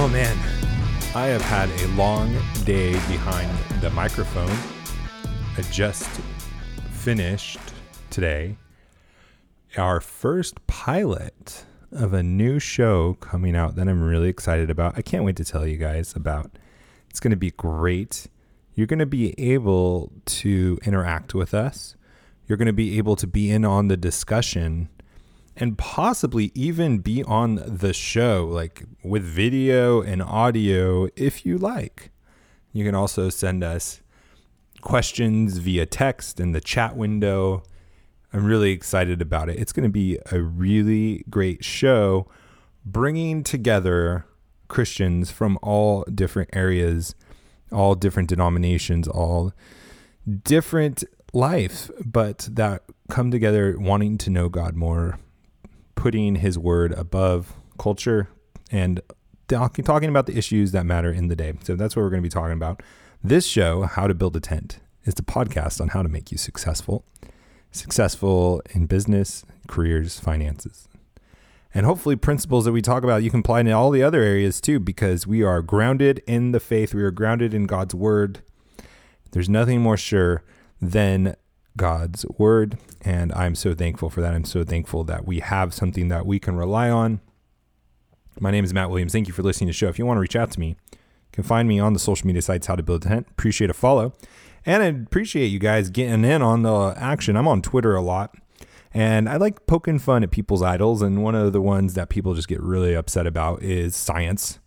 Oh man, I have had a long day behind the microphone. I just finished today our first pilot of a new show coming out that I'm really excited about. I can't wait to tell you guys about. It's going to be great. You're going to be able to interact with us. You're going to be able to be in on the discussion and possibly even be on the show, like with video and audio, if you like. You can also send us questions via text in the chat window. I'm really excited about it. It's going to be a really great show bringing together Christians from all different areas, all different denominations, all different life, but that come together wanting to know God more, putting his word above culture and talking about the issues that matter in the day. So that's what we're going to be talking about. This show, How to Build a Tent, is the podcast on how to make you successful. Successful in business, careers, finances. And hopefully, principles that we talk about you can apply in all the other areas too, because we are grounded in the faith. We are grounded in God's word. There's nothing more sure than God's word. And I'm so thankful for that. I'm so thankful that we have something that we can rely on. My name is Matt Williams. Thank you for listening to the show. If you want to reach out to me, you can find me on the social media sites, How to Build a Tent. Appreciate a follow. And I appreciate you guys getting in on the action. I'm on Twitter a lot. And I like poking fun at people's idols. And one of the ones that people just get really upset about is science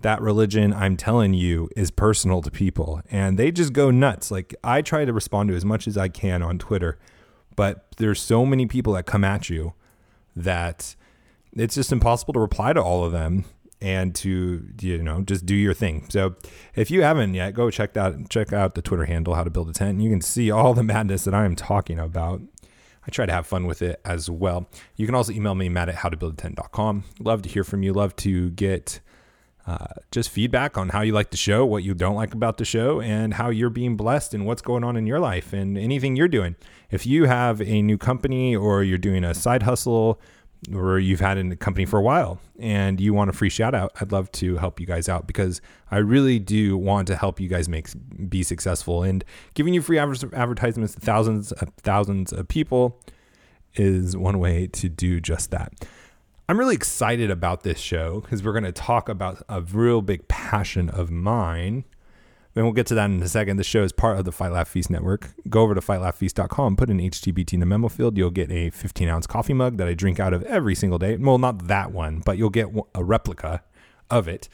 that religion, I'm telling you, is personal to people and they just go nuts. Like I try to respond to as much as I can on Twitter, but there's so many people that come at you that it's just impossible to reply to all of them and to you know just do your thing. So if you haven't yet, go check that check out the Twitter handle how to build a tent. And you can see all the madness that I am talking about. I try to have fun with it as well. You can also email me matt at build a tent howtobuildatent.com. Love to hear from you. Love to get uh, just feedback on how you like the show, what you don't like about the show, and how you're being blessed and what's going on in your life and anything you're doing. If you have a new company or you're doing a side hustle or you've had a company for a while and you want a free shout out, I'd love to help you guys out because I really do want to help you guys make be successful and giving you free advertisements to thousands of thousands of people is one way to do just that. I'm really excited about this show because we're going to talk about a real big passion of mine. And we'll get to that in a second. The show is part of the Fight Laugh Feast network. Go over to fightlaughfeast.com, put in HTBT in the memo field. You'll get a 15 ounce coffee mug that I drink out of every single day. Well, not that one, but you'll get a replica of it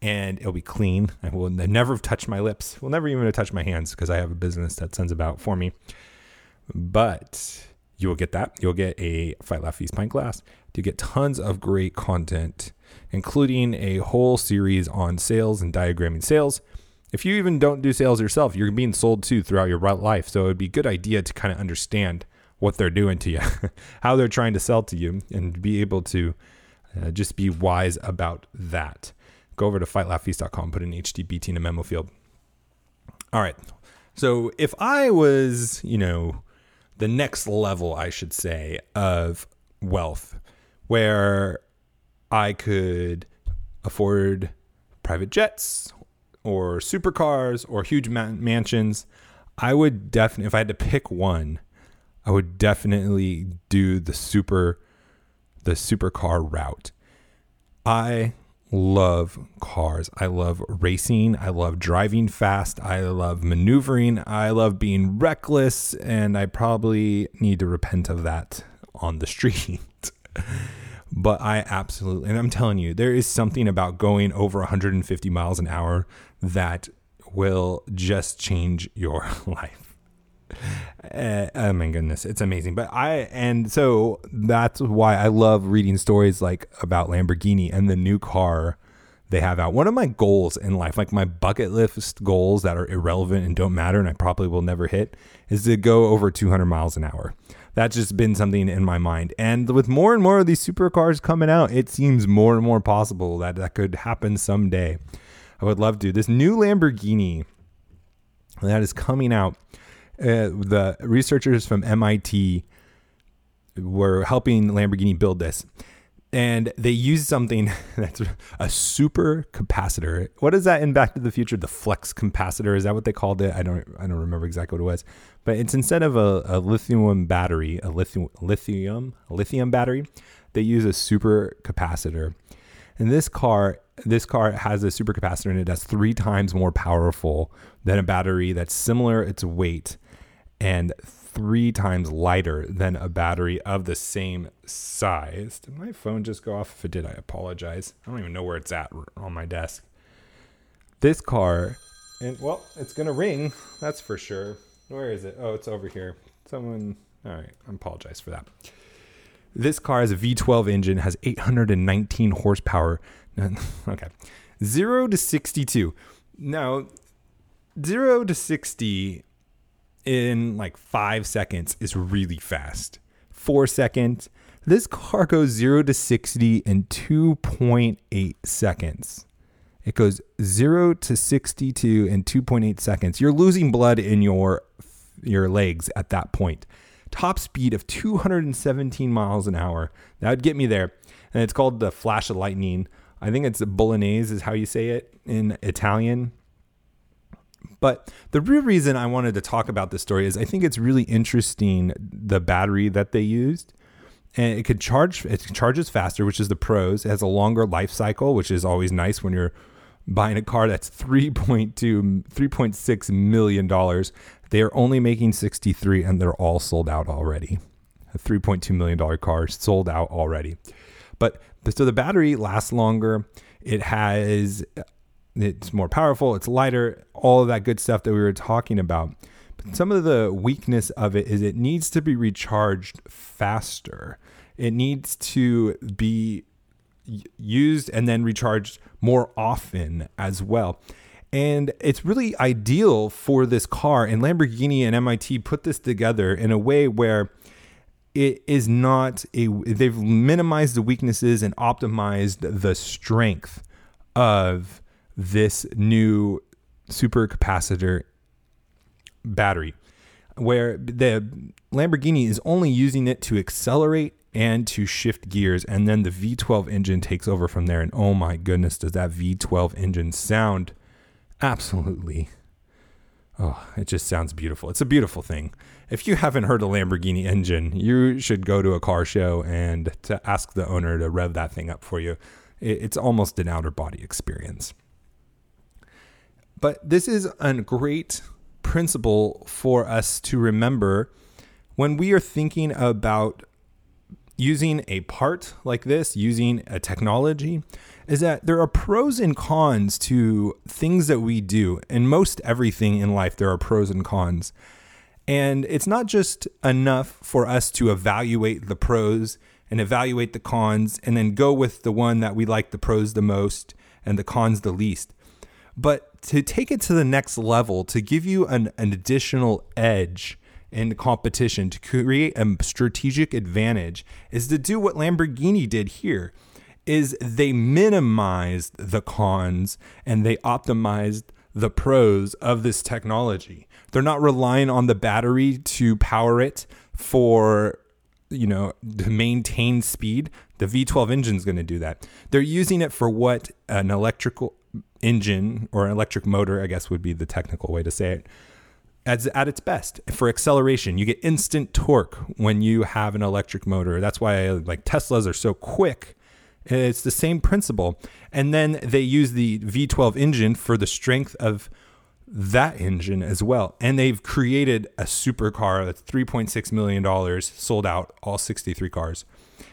and it'll be clean. I will never have touched my lips. Will never even touch my hands because I have a business that sends about for me. But you will get that. You'll get a Fight Laugh Feast pint glass. You get tons of great content, including a whole series on sales and diagramming sales. If you even don't do sales yourself, you're being sold to throughout your life. So it'd be a good idea to kind of understand what they're doing to you, how they're trying to sell to you, and be able to uh, just be wise about that. Go over to fightlaughfeast.com, put in HTBT in a memo field. All right. So if I was, you know, the next level, I should say, of wealth, where I could afford private jets or supercars or huge man- mansions. I would definitely, if I had to pick one, I would definitely do the super, the supercar route. I love cars. I love racing. I love driving fast. I love maneuvering. I love being reckless. And I probably need to repent of that on the street. but I absolutely, and I'm telling you, there is something about going over 150 miles an hour that will just change your life. Uh, oh my goodness, it's amazing. But I and so that's why I love reading stories like about Lamborghini and the new car they have out. One of my goals in life, like my bucket list goals that are irrelevant and don't matter and I probably will never hit, is to go over 200 miles an hour. That's just been something in my mind. And with more and more of these supercars coming out, it seems more and more possible that that could happen someday. I would love to. This new Lamborghini that is coming out uh, the researchers from MIT were helping Lamborghini build this. and they used something that's a super capacitor. What is that in Back to the Future? The flex capacitor is that what they called it? I don't I don't remember exactly what it was, but it's instead of a, a lithium battery, a lithium lithium lithium battery, they use a super capacitor. And this car this car has a super capacitor and it that's three times more powerful than a battery that's similar its weight and three times lighter than a battery of the same size. Did my phone just go off? If it did, I apologize. I don't even know where it's at on my desk. This car, and well, it's gonna ring. That's for sure. Where is it? Oh, it's over here. Someone. All right, I apologize for that. This car has a V12 engine, has 819 horsepower. okay, zero to 62. Now, zero to 60 in like five seconds is really fast. Four seconds. This car goes zero to 60 in 2.8 seconds. It goes zero to 62 in 2.8 seconds. You're losing blood in your your legs at that point. Top speed of 217 miles an hour. That would get me there. And it's called the flash of lightning. I think it's bolognese is how you say it in Italian. But the real reason I wanted to talk about this story is I think it's really interesting the battery that they used. And it could charge it charges faster, which is the pros. It has a longer life cycle, which is always nice when you're buying a car that's 3.2 3.6 million dollars. They are only making 63 and they're all sold out already. A 3.2 million dollar car sold out already. But so the battery lasts longer. It has it's more powerful, it's lighter, all of that good stuff that we were talking about. But some of the weakness of it is it needs to be recharged faster. It needs to be used and then recharged more often as well. And it's really ideal for this car. And Lamborghini and MIT put this together in a way where it is not a, they've minimized the weaknesses and optimized the strength of this new supercapacitor battery where the Lamborghini is only using it to accelerate and to shift gears and then the V12 engine takes over from there. And oh my goodness does that V12 engine sound absolutely oh it just sounds beautiful. It's a beautiful thing. If you haven't heard a Lamborghini engine you should go to a car show and to ask the owner to rev that thing up for you. It's almost an outer body experience but this is a great principle for us to remember when we are thinking about using a part like this, using a technology, is that there are pros and cons to things that we do. And most everything in life, there are pros and cons. And it's not just enough for us to evaluate the pros and evaluate the cons and then go with the one that we like the pros the most and the cons the least. But to take it to the next level, to give you an, an additional edge in competition, to create a strategic advantage, is to do what Lamborghini did here. Is they minimized the cons and they optimized the pros of this technology. They're not relying on the battery to power it for you know to maintain speed the v12 engine is going to do that they're using it for what an electrical engine or an electric motor, I guess would be the technical way to say it, as at its best for acceleration. You get instant torque when you have an electric motor. That's why like Teslas are so quick. It's the same principle. And then they use the V12 engine for the strength of that engine as well. And they've created a supercar that's $3.6 million, sold out all 63 cars.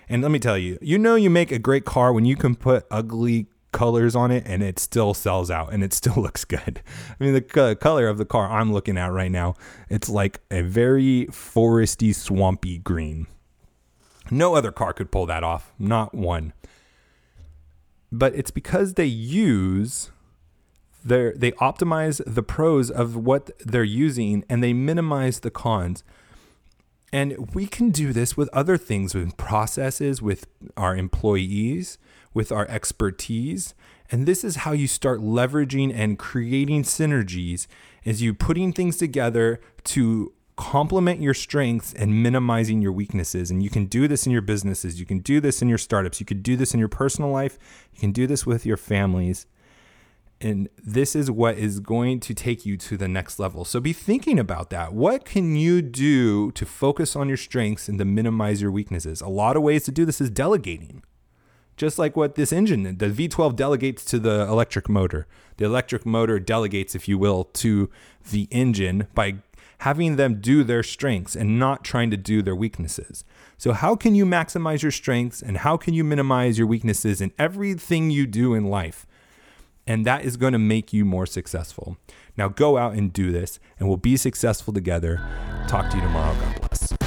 And let me tell you, you know, you make a great car when you can put ugly colors on it and it still sells out and it still looks good. I mean, the color of the car I'm looking at right now, it's like a very foresty, swampy green. No other car could pull that off, not one. But it's because they use their they optimize the pros of what they're using and they minimize the cons. And we can do this with other things, with processes, with our employees, with our expertise. And this is how you start leveraging and creating synergies is you putting things together to complement your strengths and minimizing your weaknesses. And you can do this in your businesses. You can do this in your startups. You can do this in your personal life. You can do this with your families. And this is what is going to take you to the next level. So be thinking about that. What can you do to focus on your strengths and to minimize your weaknesses? A lot of ways to do this is delegating. Just like what this engine, the V12 delegates to the electric motor. The electric motor delegates, if you will, to the engine by having them do their strengths and not trying to do their weaknesses. So, how can you maximize your strengths and how can you minimize your weaknesses in everything you do in life? And that is going to make you more successful. Now, go out and do this, and we'll be successful together. Talk to you tomorrow. God bless.